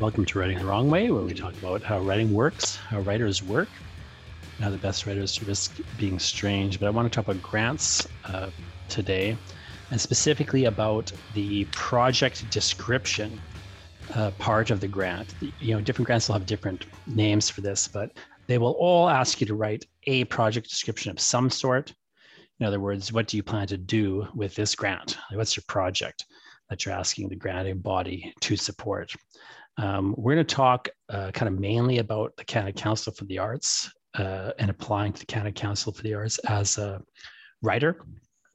Welcome to Writing the Wrong Way, where we talk about how writing works, how writers work, and how the best writers risk being strange. But I want to talk about grants uh, today, and specifically about the project description uh, part of the grant. You know, different grants will have different names for this, but they will all ask you to write a project description of some sort. In other words, what do you plan to do with this grant? What's your project that you're asking the granting body to support? Um, we're going to talk uh, kind of mainly about the Canada Council for the Arts uh, and applying to the Canada Council for the Arts as a writer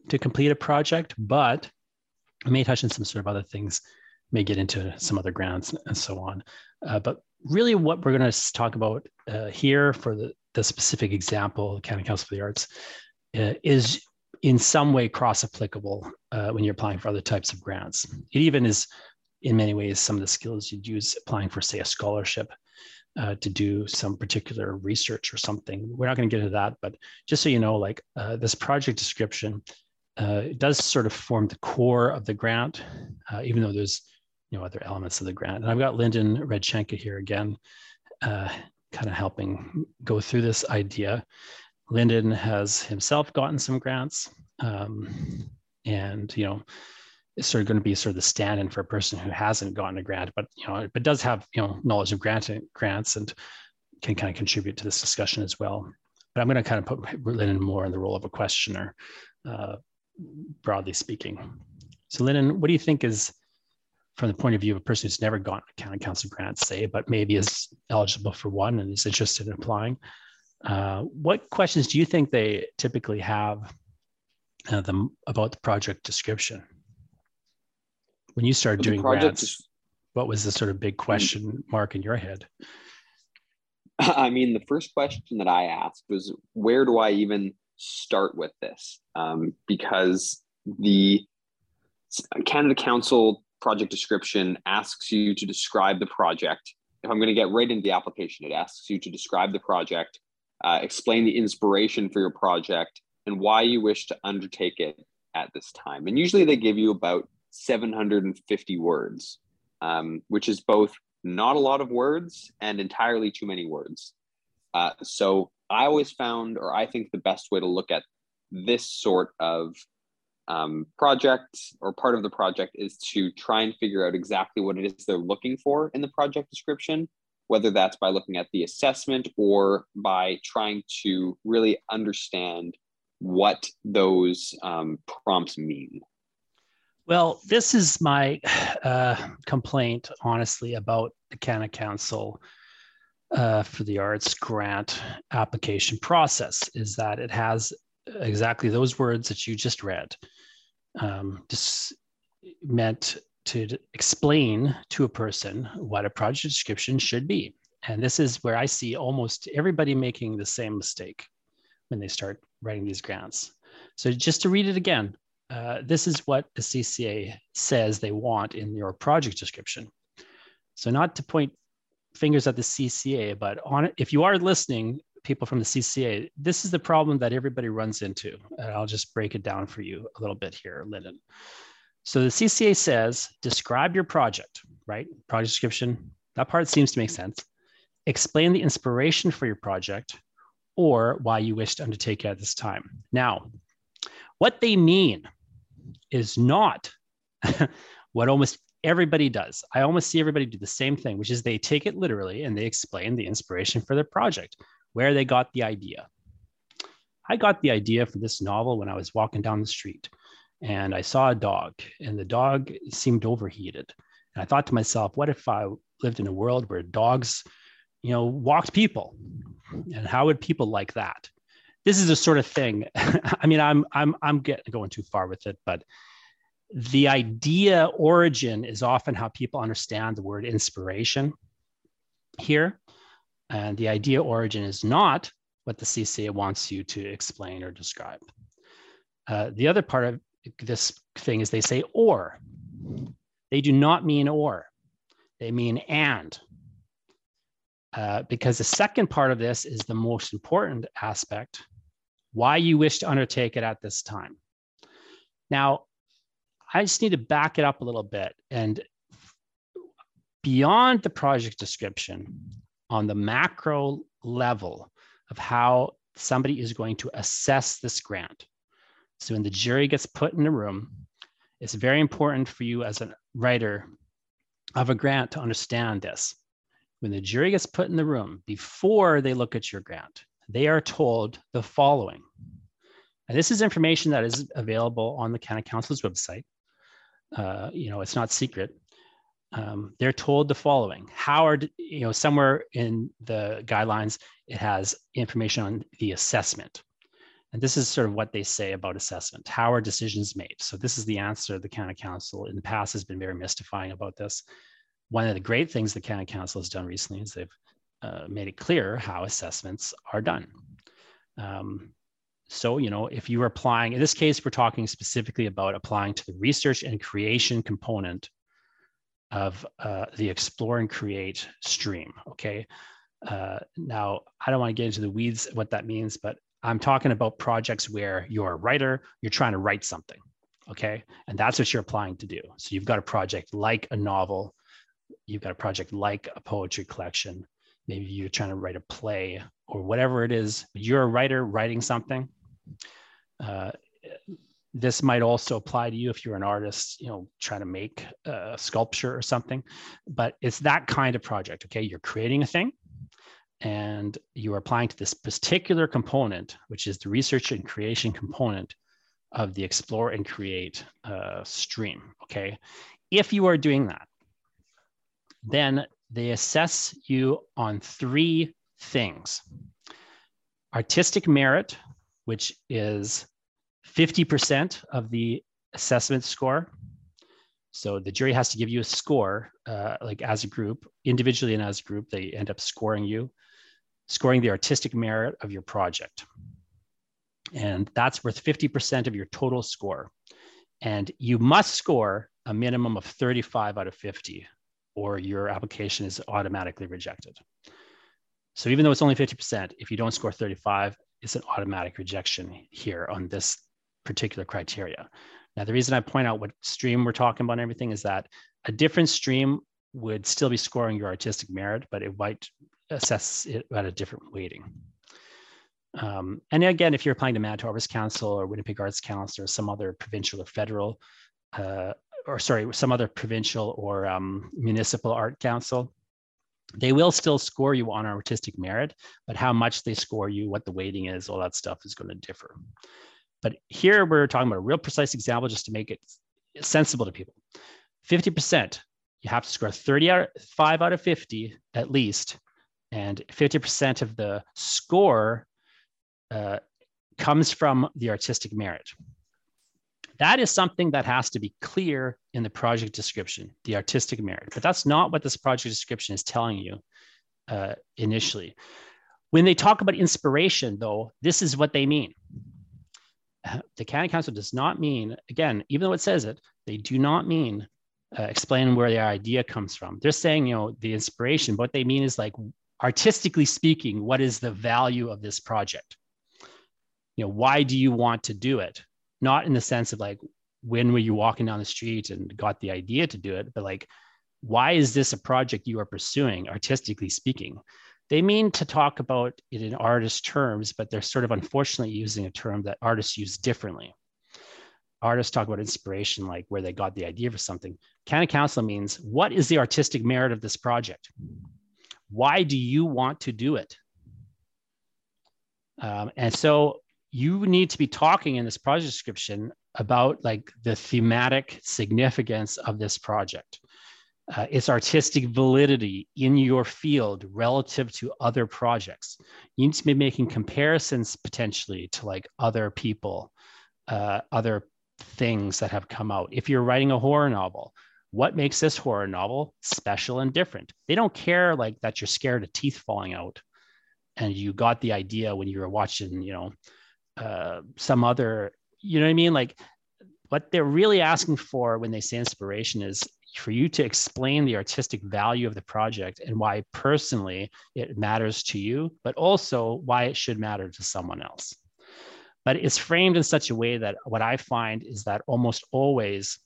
to complete a project, but I may touch on some sort of other things, may get into some other grants and so on. Uh, but really, what we're going to talk about uh, here for the, the specific example, the Canada Council for the Arts, uh, is in some way cross applicable uh, when you're applying for other types of grants. It even is in many ways some of the skills you'd use applying for, say, a scholarship uh, to do some particular research or something. We're not going to get into that, but just so you know, like uh, this project description uh, does sort of form the core of the grant, uh, even though there's you know other elements of the grant. And I've got Lyndon Redchenka here again, uh, kind of helping go through this idea. Lyndon has himself gotten some grants, um, and you know sort of going to be sort of the stand-in for a person who hasn't gotten a grant, but you know, but does have you know knowledge of granting grants and can kind of contribute to this discussion as well. But I'm going to kind of put Lyndon more in the role of a questioner, uh, broadly speaking. So, Lyndon, what do you think is, from the point of view of a person who's never gotten a Canada Council grant, say, but maybe is eligible for one and is interested in applying? Uh, what questions do you think they typically have uh, them about the project description? When you started doing grants, is, what was the sort of big question mark in your head? I mean, the first question that I asked was, where do I even start with this? Um, because the Canada Council project description asks you to describe the project. If I'm going to get right into the application, it asks you to describe the project, uh, explain the inspiration for your project, and why you wish to undertake it at this time. And usually they give you about 750 words, um, which is both not a lot of words and entirely too many words. Uh, so I always found, or I think the best way to look at this sort of um, project or part of the project is to try and figure out exactly what it is they're looking for in the project description, whether that's by looking at the assessment or by trying to really understand what those um, prompts mean. Well, this is my uh, complaint, honestly, about the Canada Council uh, for the Arts grant application process is that it has exactly those words that you just read, um, just meant to explain to a person what a project description should be. And this is where I see almost everybody making the same mistake when they start writing these grants. So just to read it again, uh, this is what the CCA says they want in your project description. So not to point fingers at the CCA, but on if you are listening, people from the CCA, this is the problem that everybody runs into. And I'll just break it down for you a little bit here, Lyndon. So the CCA says, describe your project, right? Project description, that part seems to make sense. Explain the inspiration for your project or why you wish to undertake it at this time. Now, what they mean is not what almost everybody does. I almost see everybody do the same thing, which is they take it literally and they explain the inspiration for their project, where they got the idea. I got the idea for this novel when I was walking down the street and I saw a dog, and the dog seemed overheated. And I thought to myself, what if I lived in a world where dogs, you know, walked people? And how would people like that? This is the sort of thing. I mean, I'm I'm I'm getting going too far with it, but the idea origin is often how people understand the word inspiration here. And the idea origin is not what the CCA wants you to explain or describe. Uh, the other part of this thing is they say or. They do not mean or, they mean and. Uh, because the second part of this is the most important aspect, why you wish to undertake it at this time. Now, I just need to back it up a little bit. And beyond the project description on the macro level of how somebody is going to assess this grant. So when the jury gets put in a room, it's very important for you as a writer of a grant to understand this. When the jury gets put in the room, before they look at your grant, they are told the following. And this is information that is available on the Canada Council's website. Uh, you know, it's not secret. Um, they're told the following Howard, you know, somewhere in the guidelines, it has information on the assessment. And this is sort of what they say about assessment. How are decisions made? So this is the answer the Canada Council in the past has been very mystifying about this. One of the great things the Canada Council has done recently is they've uh, made it clear how assessments are done. Um, so, you know, if you are applying, in this case, we're talking specifically about applying to the research and creation component of uh, the explore and create stream. Okay. Uh, now, I don't want to get into the weeds what that means, but I'm talking about projects where you're a writer, you're trying to write something. Okay. And that's what you're applying to do. So you've got a project like a novel, you've got a project like a poetry collection. Maybe you're trying to write a play or whatever it is. You're a writer writing something. Uh, this might also apply to you if you're an artist, you know, trying to make a sculpture or something. But it's that kind of project. Okay. You're creating a thing and you are applying to this particular component, which is the research and creation component of the explore and create uh, stream. Okay. If you are doing that, then they assess you on three things artistic merit, which is 50% of the assessment score. So the jury has to give you a score, uh, like as a group, individually and as a group, they end up scoring you scoring the artistic merit of your project. And that's worth 50% of your total score. And you must score a minimum of 35 out of 50, or your application is automatically rejected. So even though it's only 50%, if you don't score 35, it's an automatic rejection here on this particular criteria. Now, the reason I point out what stream we're talking about and everything is that a different stream would still be scoring your artistic merit, but it might assess it at a different weighting. Um, and again, if you're applying to Manitoba Arts Council or Winnipeg Arts Council or some other provincial or federal, uh, or sorry, some other provincial or um, municipal art council, they will still score you on artistic merit, but how much they score you, what the weighting is, all that stuff is going to differ. But here we're talking about a real precise example just to make it sensible to people. 50%, you have to score 30 out, 5 out of 50 at least and 50% of the score uh, comes from the artistic merit. That is something that has to be clear in the project description, the artistic merit. But that's not what this project description is telling you uh, initially. When they talk about inspiration, though, this is what they mean. The Canada Council does not mean, again, even though it says it, they do not mean uh, explain where the idea comes from. They're saying, you know, the inspiration. What they mean is like artistically speaking, what is the value of this project? You know, why do you want to do it? Not in the sense of like, when were you walking down the street and got the idea to do it, but like, why is this a project you are pursuing, artistically speaking? They mean to talk about it in artist terms, but they're sort of unfortunately using a term that artists use differently. Artists talk about inspiration, like where they got the idea for something. Canada Council means what is the artistic merit of this project? why do you want to do it? Um, and so you need to be talking in this project description about like the thematic significance of this project. Uh, its artistic validity in your field relative to other projects. You need to be making comparisons potentially to like other people, uh, other things that have come out. If you're writing a horror novel, what makes this horror novel special and different they don't care like that you're scared of teeth falling out and you got the idea when you were watching you know uh, some other you know what i mean? Like what they're really asking for when they say inspiration is for you to explain the artistic value of the project and why personally it matters to you but also why it should matter to someone else. But it's framed in such a way that what i find is that almost always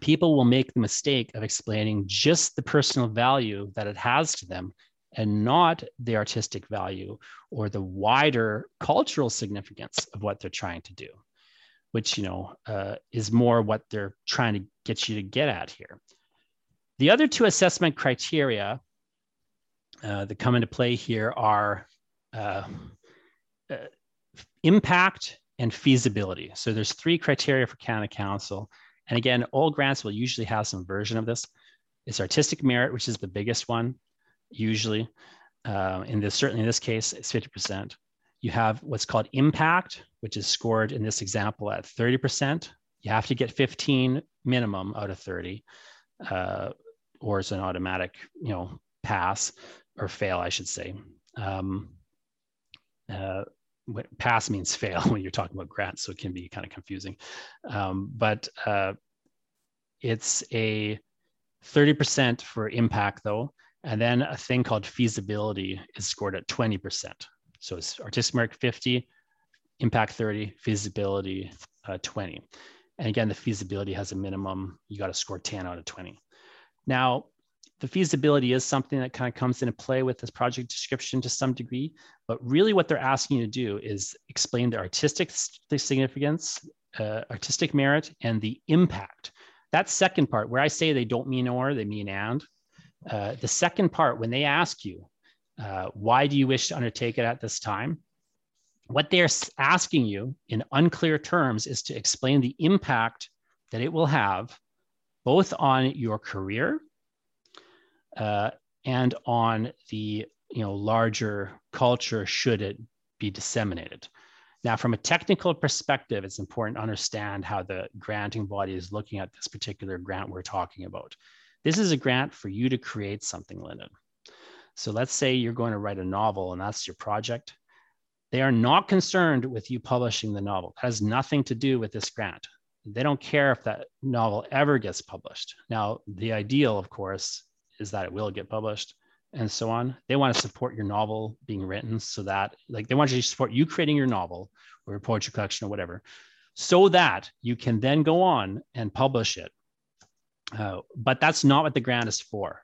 people will make the mistake of explaining just the personal value that it has to them and not the artistic value or the wider cultural significance of what they're trying to do which you know uh, is more what they're trying to get you to get at here. The other two assessment criteria uh, that come into play here are uh, uh impact and feasibility. So there's three criteria for canada council. And again all grants will usually have some version of this. It's artistic merit which is the biggest one usually. Uh, in this, certainly in this case, it's 50%. You have what's called impact, which is scored in this example at 30%. You have to get 15 minimum out of 30, uh, or it's an automatic, you know, pass or fail, I should say. Um, uh, pass means fail when you're talking about grants, so it can be kind of confusing. Um, but uh, it's a 30% for impact, though, and then a thing called feasibility is scored at 20%. So it's artistic merit 50, impact 30, feasibility uh, 20. And again, the feasibility has a minimum, you got to score 10 out of 20. Now, the feasibility is something that kind of comes into play with this project description to some degree, but really what they're asking you to do is explain the artistic significance, uh, artistic merit, and the impact. That second part, where I say they don't mean or, they mean and, uh, the second part, when they ask you, uh, why do you wish to undertake it at this time? What they're asking you in unclear terms is to explain the impact that it will have both on your career uh, and on the you know larger culture should it be disseminated. Now, from a technical perspective, it's important to understand how the granting body is looking at this particular grant we're talking about. This is a grant for you to create something, Lyndon. So let's say you're going to write a novel and that's your project. They are not concerned with you publishing the novel. That has nothing to do with this grant. They don't care if that novel ever gets published. Now, the ideal, of course, is that it will get published and so on. They want to support your novel being written so that, like, they want you to support you creating your novel or your poetry collection or whatever, so that you can then go on and publish it uh, but that's not what the grant is for.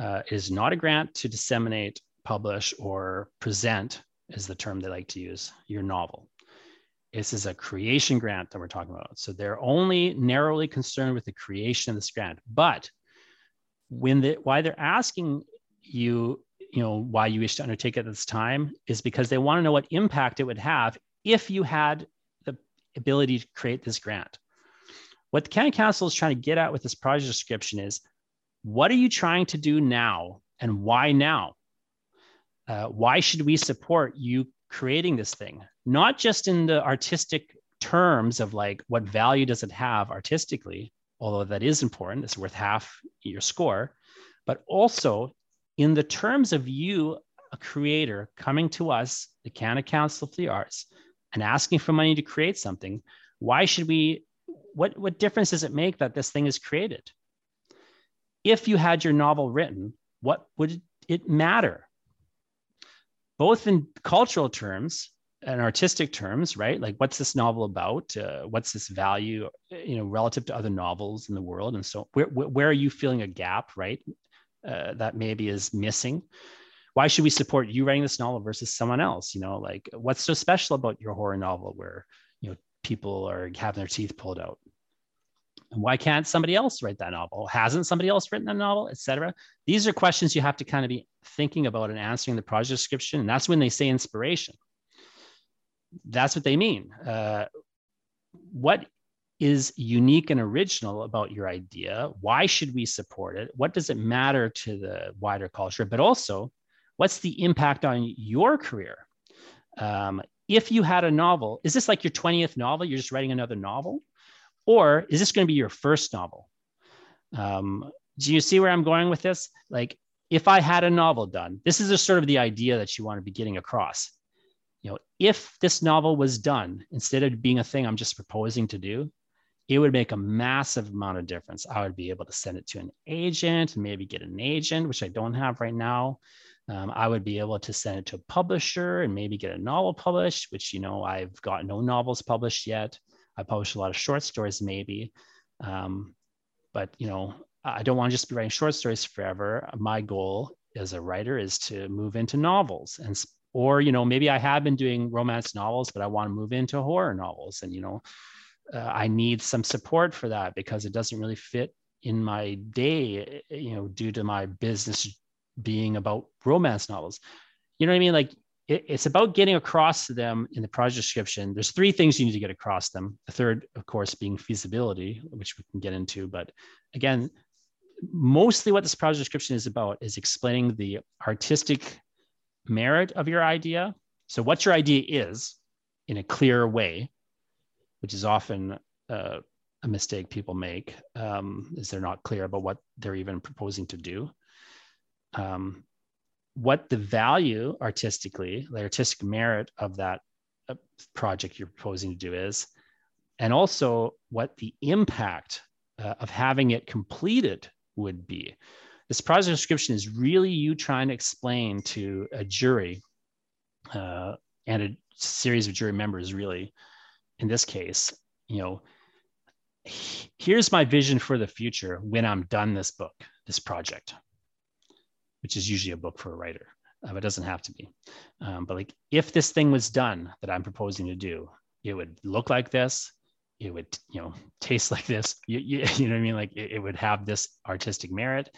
Uh, it is not a grant to disseminate, publish, or present, is the term they like to use, your novel. This is a creation grant that we're talking about. So they're only narrowly concerned with the creation of this grant. But when the why they're asking you, you know, why you wish to undertake it at this time is because they want to know what impact it would have if you had the ability to create this grant. What the Canada Council is trying to get at with this project description is what are you trying to do now and why now? Uh, why should we support you creating this thing? Not just in the artistic terms of like what value does it have artistically, although that is important, it's worth half your score, but also in the terms of you, a creator, coming to us, the Canada Council of the Arts, and asking for money to create something. Why should we what, what difference does it make that this thing is created? If you had your novel written, what would it matter? Both in cultural terms and artistic terms, right? Like, what's this novel about? Uh, what's this value, you know, relative to other novels in the world? And so, where, where are you feeling a gap, right? Uh, that maybe is missing. Why should we support you writing this novel versus someone else? You know, like, what's so special about your horror novel where people are having their teeth pulled out. And why can't somebody else write that novel? Hasn't somebody else written a novel, etc.? These are questions you have to kind of be thinking about and answering the project description. And that's when they say inspiration. That's what they mean. Uh, what is unique and original about your idea? Why should we support it? What does it matter to the wider culture? But also, what's the impact on your career? Um, if you had a novel, is this like your 20th novel? You're just writing another novel? Or is this going to be your first novel? Um, do you see where I'm going with this? Like, if I had a novel done, this is a sort of the idea that you want to be getting across. You know, if this novel was done instead of being a thing I'm just proposing to do, it would make a massive amount of difference. I would be able to send it to an agent maybe get an agent, which I don't have right now. Um, I would be able to send it to a publisher and maybe get a novel published, which, you know, I've got no novels published yet. I publish a lot of short stories, maybe. Um, but you know, I don't want to just be writing short stories forever. My goal as a writer is to move into novels and or you know maybe i have been doing romance novels but i want to move into horror novels and you know uh, i need some support for that because it doesn't really fit in my day you know due to my business being about romance novels. You know what i mean? Like it, it's about getting across to them in the project description. There's three things you need to get across them. The third of course being feasibility which we can get into. But again mostly what this project description is about is explaining the artistic merit of your idea. So, what your idea is in a clear way, which is often uh, a mistake people make, um, is they're not clear about what they're even proposing to do. Um, what the value artistically, the artistic merit of that uh, project you're proposing to do is, and also what the impact uh, of having it completed would be. This project description is really you trying to explain to a jury uh, and a series of jury members, really, in this case, you know, here's my vision for the future when I'm done this book, this project, which is usually a book for a writer, but it doesn't have to be. Um, but like, if this thing was done that I'm proposing to do, it would look like this. It would you know taste like this. You, you, you know what i mean? Like it, it, would have this artistic merit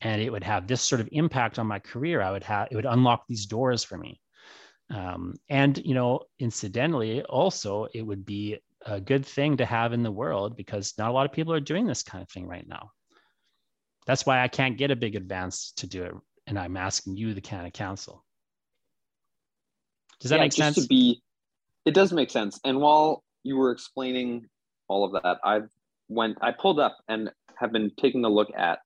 and it would have this sort of impact on my career. I would have it would unlock these doors for me. Um, and you know incidentally also it would be a good thing to have in the world because not a lot of people are doing this kind of thing right now. That's why i can't get a big advance to do it and i'm asking you the canada council. Does that yeah, make sense to be it does make sense. And while you were explaining all of that, I went, I pulled up and have been taking a look at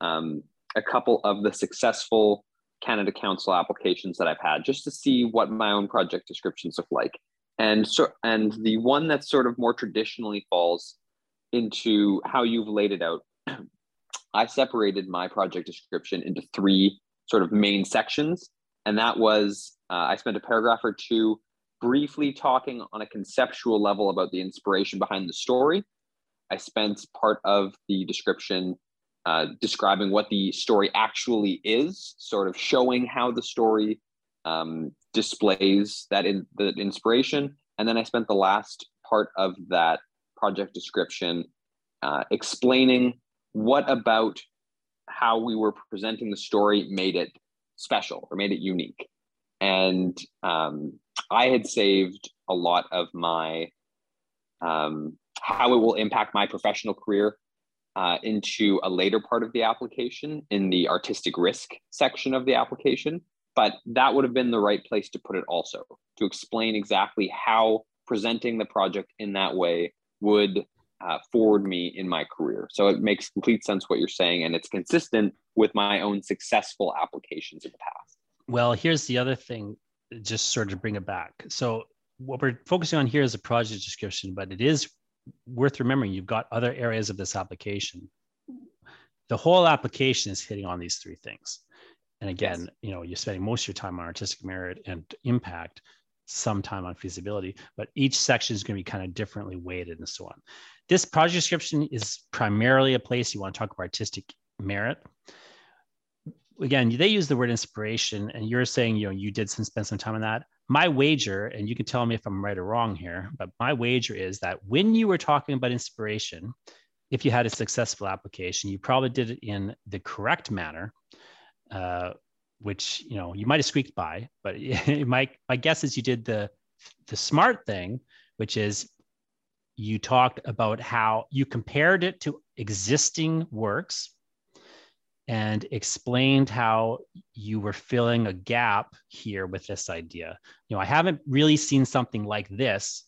um, a couple of the successful Canada Council applications that I've had, just to see what my own project descriptions look like. And so, and the one that sort of more traditionally falls into how you've laid it out, I separated my project description into three sort of main sections, and that was uh, I spent a paragraph or two briefly talking on a conceptual level about the inspiration behind the story. I spent part of the description uh, describing what the story actually is, sort of showing how the story um, displays that in the inspiration. And then I spent the last part of that project description uh, explaining what about how we were presenting the story made it special or made it unique. And um, I had saved a lot of my um, how it will impact my professional career uh, into a later part of the application in the artistic risk section of the application. But that would have been the right place to put it also to explain exactly how presenting the project in that way would uh, forward me in my career. So it makes complete sense what you're saying, and it's consistent with my own successful applications in the past. Well, here's the other thing just sort of bring it back. So what we're focusing on here is a project description, but it is worth remembering you've got other areas of this application. The whole application is hitting on these three things. And again, yes. you know, you're spending most of your time on artistic merit and impact, some time on feasibility, but each section is going to be kind of differently weighted and so on. This project description is primarily a place you want to talk about artistic merit again, they use the word inspiration, and you're saying you know you did some spend some time on that. My wager, and you can tell me if I'm right or wrong here, but my wager is that when you were talking about inspiration, if you had a successful application, you probably did it in the correct manner, uh, which you know you might have squeaked by, but my my guess is you did the the smart thing, which is you talked about how you compared it to existing works and explained how you were filling a gap here with this idea. You know, I haven't really seen something like this.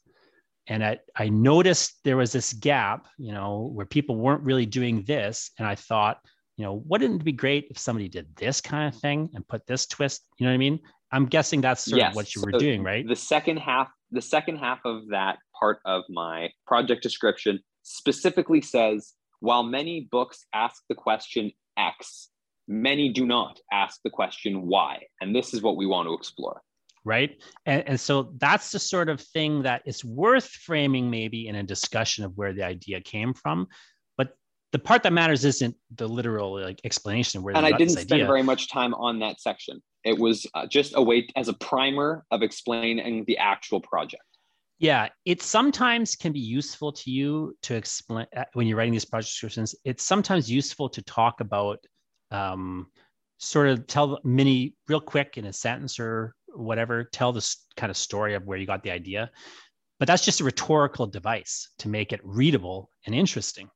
And I, I noticed there was this gap, you know, where people weren't really doing this. And I thought, you know, wouldn't it be great if somebody did this kind of thing and put this twist? You know what I mean? I'm guessing that's sort yes. of what you were doing, right? The second half, the second half of that part of my project description specifically says while many books ask the question X, many do not ask the question why. And this is what we want to explore. Right. And, and so that's the sort of thing that is worth framing maybe in a discussion of where the idea came from. But the part that matters isn't the literal like explanation of where. And I didn't spend very much time on that section. It was uh, just a way as a primer of explaining the actual project. Yeah, it sometimes can be useful to you to explain uh, when you're writing these project descriptions. It's sometimes useful to talk about, um, sort of tell mini real quick in a sentence or whatever, tell this kind of story of where you got the idea. But that's just a rhetorical device to make it readable and interesting.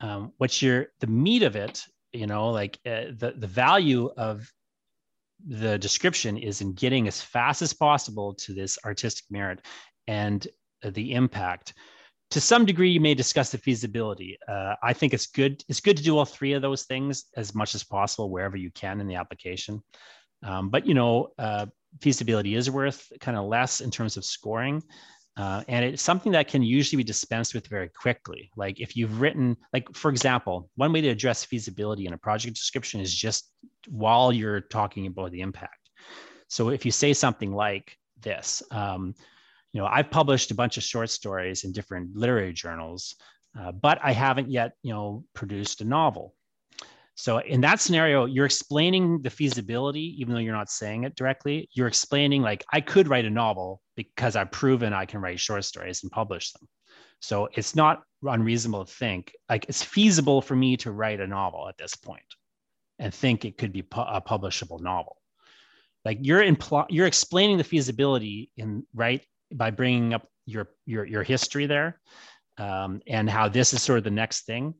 Um, what's your the meat of it? You know, like uh, the the value of the description is in getting as fast as possible to this artistic merit and the impact. To some degree, you may discuss the feasibility. Uh, I think it's good. It's good to do all three of those things as much as possible wherever you can in the application. Um, but you know, uh, feasibility is worth kind of less in terms of scoring. Uh, and it's something that can usually be dispensed with very quickly. Like if you've written, like for example, one way to address feasibility in a project description is just while you're talking about the impact. So if you say something like this, um, you know, I've published a bunch of short stories in different literary journals, uh, but I haven't yet, you know, produced a novel. So in that scenario, you're explaining the feasibility, even though you're not saying it directly. You're explaining like I could write a novel because I've proven I can write short stories and publish them. So it's not unreasonable to think like it's feasible for me to write a novel at this point and think it could be pu- a publishable novel. Like you're impl- you're explaining the feasibility in right by bringing up your your your history there um, and how this is sort of the next thing.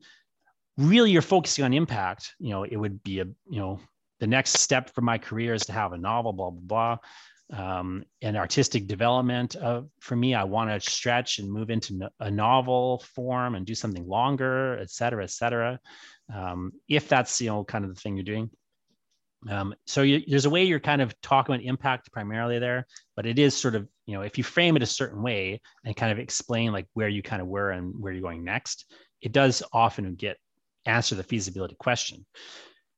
Really you're focusing on impact. You know it would be a you know the next step for my career is to have a novel blah blah blah um, and artistic development uh, for me i want to stretch and move into a novel form and do something longer et cetera et cetera. Um, if that's you know kind of the thing you're doing. Um, so you, there's a way you're kind of talking about impact primarily there but it is sort of you know if you frame it a certain way and kind of explain like where you kind of were and where you're going next it does often get answer the feasibility question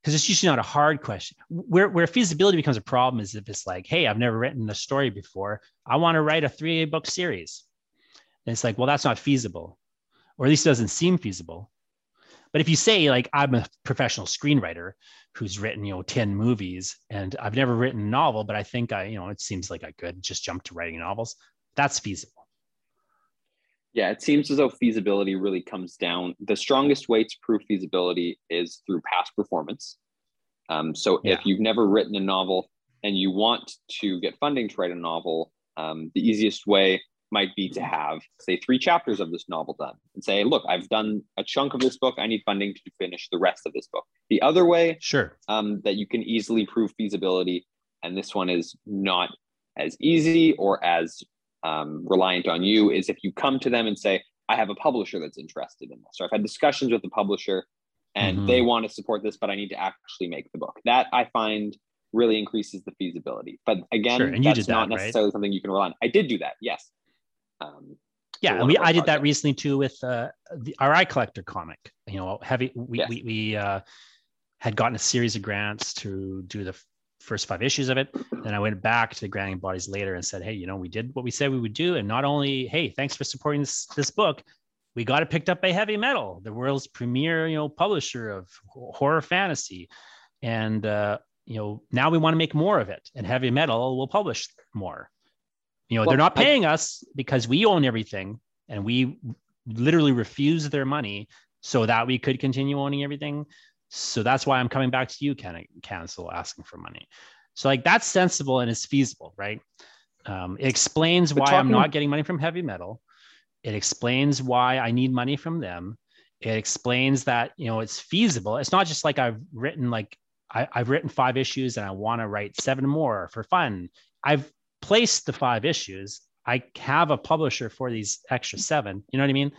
because it's usually not a hard question. Where, where feasibility becomes a problem is if it's like, hey, I've never written a story before. I want to write a three book series. And it's like, well, that's not feasible, or at least it doesn't seem feasible. But if you say, like, I'm a professional screenwriter who's written, you know, 10 movies and I've never written a novel, but I think I, you know, it seems like I could just jump to writing novels, that's feasible. Yeah, it seems as though feasibility really comes down. The strongest way to prove feasibility is through past performance. Um, so yeah. if you've never written a novel and you want to get funding to write a novel, um, the easiest way might be to have, say, three chapters of this novel done and say, look, I've done a chunk of this book. I need funding to finish the rest of this book. The other way, sure, um, that you can easily prove feasibility, and this one is not as easy or as um, reliant on you is if you come to them and say, I have a publisher that's interested in this, or I've had discussions with the publisher and mm-hmm. they want to support this, but I need to actually make the book. That I find really increases the feasibility. But again, sure. that's that, not necessarily right? something you can rely on. I did do that, yes. Um, yeah, we, I did that recently too with uh, the, our eye collector comic. You know, heavy. We yes. we, we uh, had gotten a series of grants to do the first five issues of it. Then I went back to the granting bodies later and said, hey, you know, we did what we said we would do. And not only, hey, thanks for supporting this, this book, we got it picked up by Heavy Metal, the world's premier, you know, publisher of horror fantasy. And, uh, you know, now we want to make more of it and Heavy Metal will publish more. You know, well, they're not paying I, us because we own everything and we literally refuse their money so that we could continue owning everything. So that's why I'm coming back to you, Can Cancel, asking for money. So like that's sensible and it's feasible, right? Um, it explains why talking- I'm not getting money from heavy metal. It explains why I need money from them. It explains that you know it's feasible. It's not just like I've written like I, I've written five issues and I want to write seven more for fun. I've placed the five issues. I have a publisher for these extra seven. You know what I mean?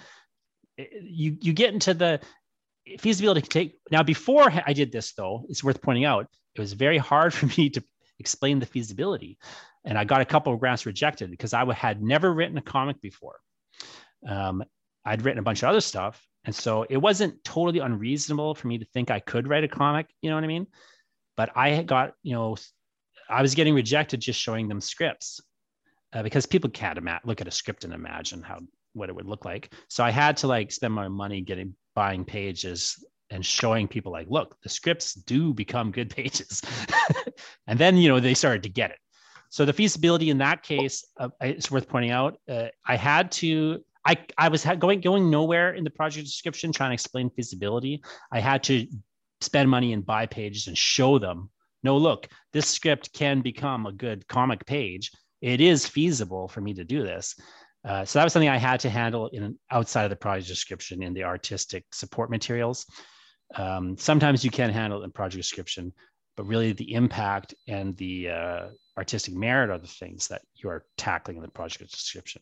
You you get into the feasibility take now before i did this though it's worth pointing out it was very hard for me to explain the feasibility. And i got a couple of grants rejected because i had never written a comic before. Um, i'd written a bunch of other stuff. And so it wasn't totally unreasonable for me to think i could write a comic you know what i mean? But i got you know i was getting rejected just showing them scripts uh, because people can't ima- look at a script and imagine how what it would look like. So i had to like spend my money getting buying pages and showing people like, look, the scripts do become good pages. and then, you know, they started to get it. So the feasibility in that case, uh, it's worth pointing out. Uh, I had to, I, I was going going nowhere in the project description trying to explain feasibility. I had to spend money and buy pages and show them, no, look, this script can become a good comic page. It is feasible for me to do this. Uh, so that was something I had to handle in outside of the project description in the artistic support materials. Um, sometimes you can handle it in project description, but really the impact and the uh, artistic merit are the things that you are tackling in the project description.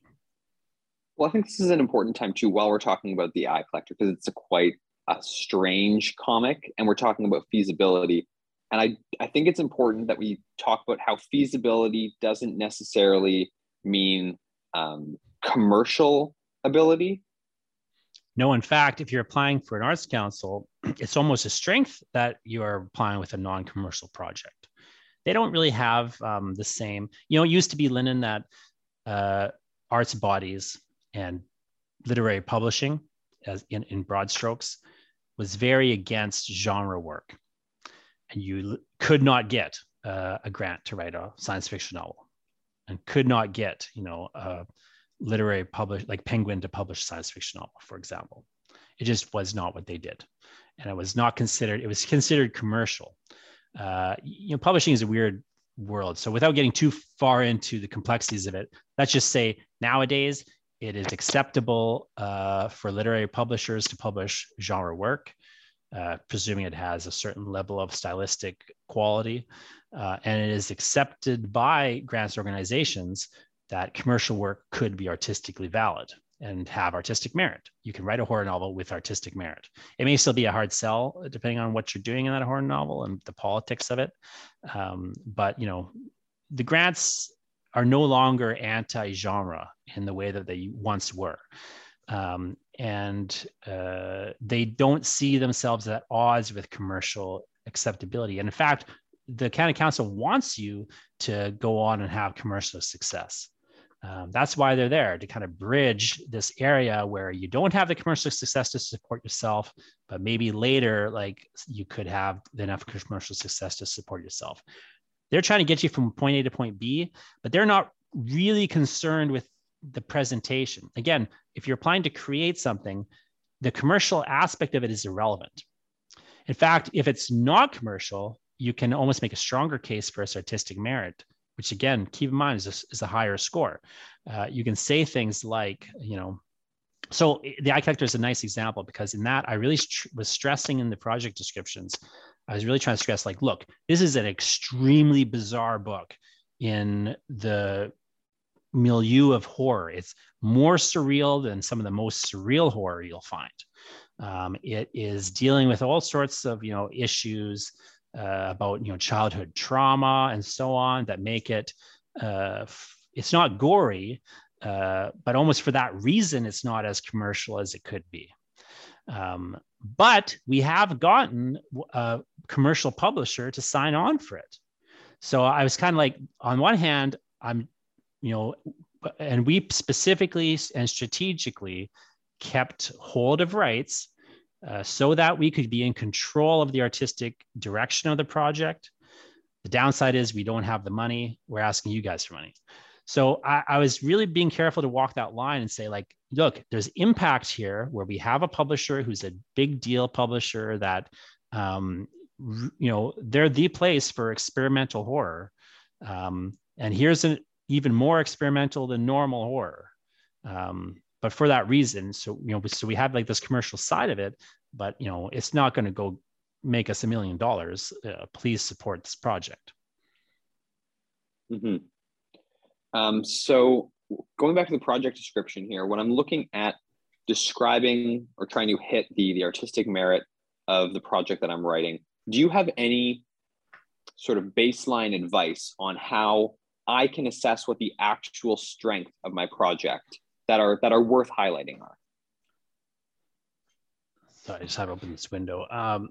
Well, I think this is an important time too, while we're talking about the eye collector, because it's a quite a strange comic, and we're talking about feasibility. And I, I think it's important that we talk about how feasibility doesn't necessarily mean um, commercial ability. No, in fact, if you're applying for an arts council, it's almost a strength that you are applying with a non-commercial project. They don't really have um, the same. You know, it used to be Lyndon that uh, arts bodies and literary publishing, as in, in broad strokes, was very against genre work, and you could not get uh, a grant to write a science fiction novel, and could not get, you know, a literary publish like Penguin to publish science fiction novel, for example. It just was not what they did. And it was not considered it was considered commercial. Uh, you know publishing is a weird world. So without getting too far into the complexities of it let's just say nowadays it is acceptable uh, for literary publishers to publish genre work. Uh, presuming it has a certain level of stylistic quality. Uh, and it is accepted by grants organizations that commercial work could be artistically valid and have artistic merit. You can write a horror novel with artistic merit. It may still be a hard sell depending on what you're doing in that horror novel and the politics of it. Um, but you know, the grants are no longer anti-genre in the way that they once were. Um, and uh, they don't see themselves at odds with commercial acceptability. And in fact, the Canada Council wants you to go on and have commercial success. Um, that's why they're there to kind of bridge this area where you don't have the commercial success to support yourself, but maybe later, like you could have enough commercial success to support yourself. They're trying to get you from point A to point B, but they're not really concerned with the presentation. Again, if you're applying to create something, the commercial aspect of it is irrelevant. In fact, if it's not commercial, you can almost make a stronger case for its artistic merit which again, keep in mind is a, is a higher score. Uh, you can say things like, you know, so the eye collector is a nice example because in that I really st- was stressing in the project descriptions. I was really trying to stress, like, look, this is an extremely bizarre book in the milieu of horror. It's more surreal than some of the most surreal horror you'll find. Um, it is dealing with all sorts of you know issues uh, about you know childhood trauma and so on that make it uh, it's not gory uh, but almost for that reason it's not as commercial as it could be. Um, but we have gotten a commercial publisher to sign on for it. So i was kind of like on one hand i'm you know and we specifically and strategically kept hold of rights uh, so that we could be in control of the artistic direction of the project. The downside is we don't have the money. We're asking you guys for money. So I, I, was really being careful to walk that line and say, like, look, there's impact here where we have a publisher who's a big deal publisher that, um, you know, they're the place for experimental horror. Um, and here's an even more experimental than normal horror. Um, but for that reason so you know so we have like this commercial side of it but you know it's not going to go make us a million dollars uh, please support this project mm-hmm. um, so going back to the project description here when i'm looking at describing or trying to hit the the artistic merit of the project that i'm writing do you have any sort of baseline advice on how i can assess what the actual strength of my project that are that are worth highlighting are? So I just have opened this window. Um,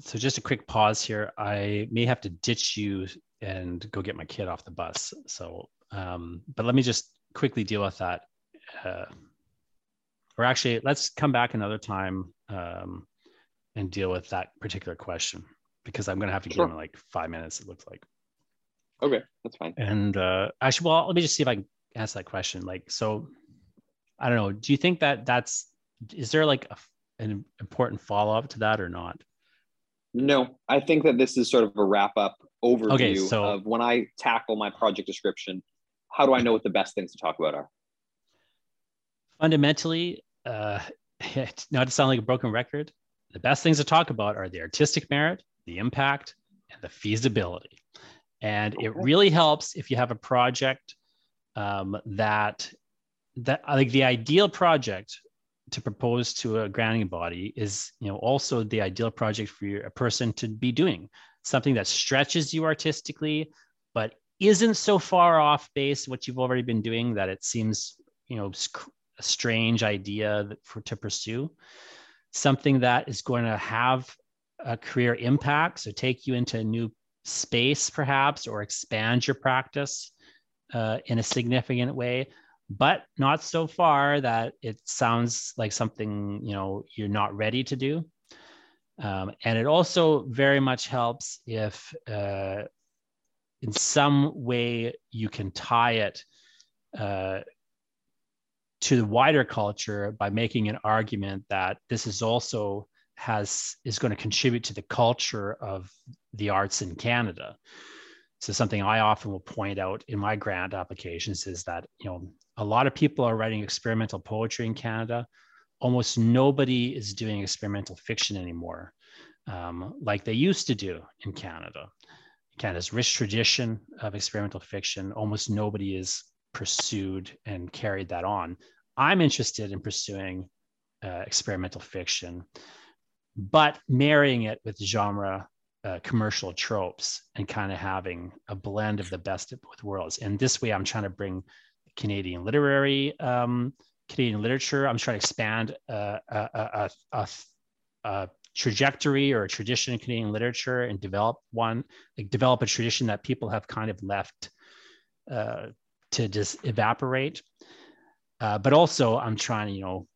so just a quick pause here. I may have to ditch you and go get my kid off the bus. So, um, but let me just quickly deal with that. Uh, or actually, let's come back another time um, and deal with that particular question because I'm going to have to Sure. give him like five minutes. It looks like. Okay, that's fine. And uh, actually, well, let me just see if I can ask that question. Like, so I don't know. Do you think that that's is there like a, an important follow up to that or not? No, I think that this is sort of a wrap up overview Okay, so- of when I tackle my project description. How do I know what the best things to talk about are? Fundamentally, uh, not to sound like a broken record, the best things to talk about are the artistic merit, the impact, and the feasibility. And it really helps if you have a project um, that that like the ideal project to propose to a granting body is you know also the ideal project for your, a person to be doing. Something that stretches you artistically but isn't so far off base what you've already been doing that it seems you know a strange idea for to pursue. Something that is going to have a career impact so take you into a new space perhaps or expand your practice uh, in a significant way but not so far that it sounds like something you know you're not ready to do um, and it also very much helps if uh, in some way you can tie it uh, to the wider culture by making an argument that this is also has is going to contribute to the culture of the arts in Canada. So something I often will point out in my grant applications is that you know a lot of people are writing experimental poetry in Canada. Almost nobody is doing experimental fiction anymore, um, like they used to do in Canada. Canada's rich tradition of experimental fiction, almost nobody is pursued and carried that on. I'm interested in pursuing uh, experimental fiction, but marrying it with genre uh, commercial tropes and kind of having a blend of the best of both worlds. And this way, I'm trying to bring Canadian literary, um, Canadian literature. I'm trying to expand uh, a, a, a, a, trajectory or a tradition in Canadian literature and develop one, like develop a tradition that people have kind of left uh, to just evaporate. Uh, but also, I'm trying to, you know,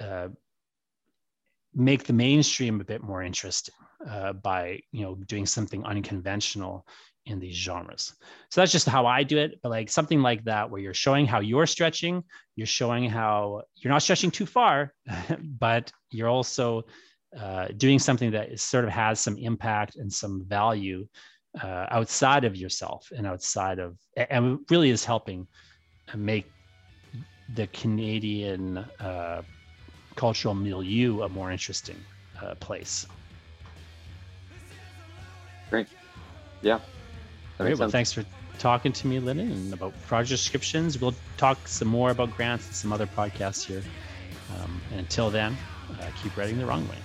uh, make the mainstream a bit more interesting uh, by you know doing something unconventional in these genres so that's just how i do it but like something like that where you're showing how you're stretching you're showing how you're not stretching too far but you're also uh, doing something that is, sort of has some impact and some value uh, outside of yourself and outside of and really is helping make the canadian uh, cultural milieu a more interesting uh, place. Great. Yeah. Great. Well, sense. thanks for talking to me, Lyndon, about project descriptions. We'll talk some more about grants and some other podcasts here. Um, and until then, uh, keep writing the wrong way.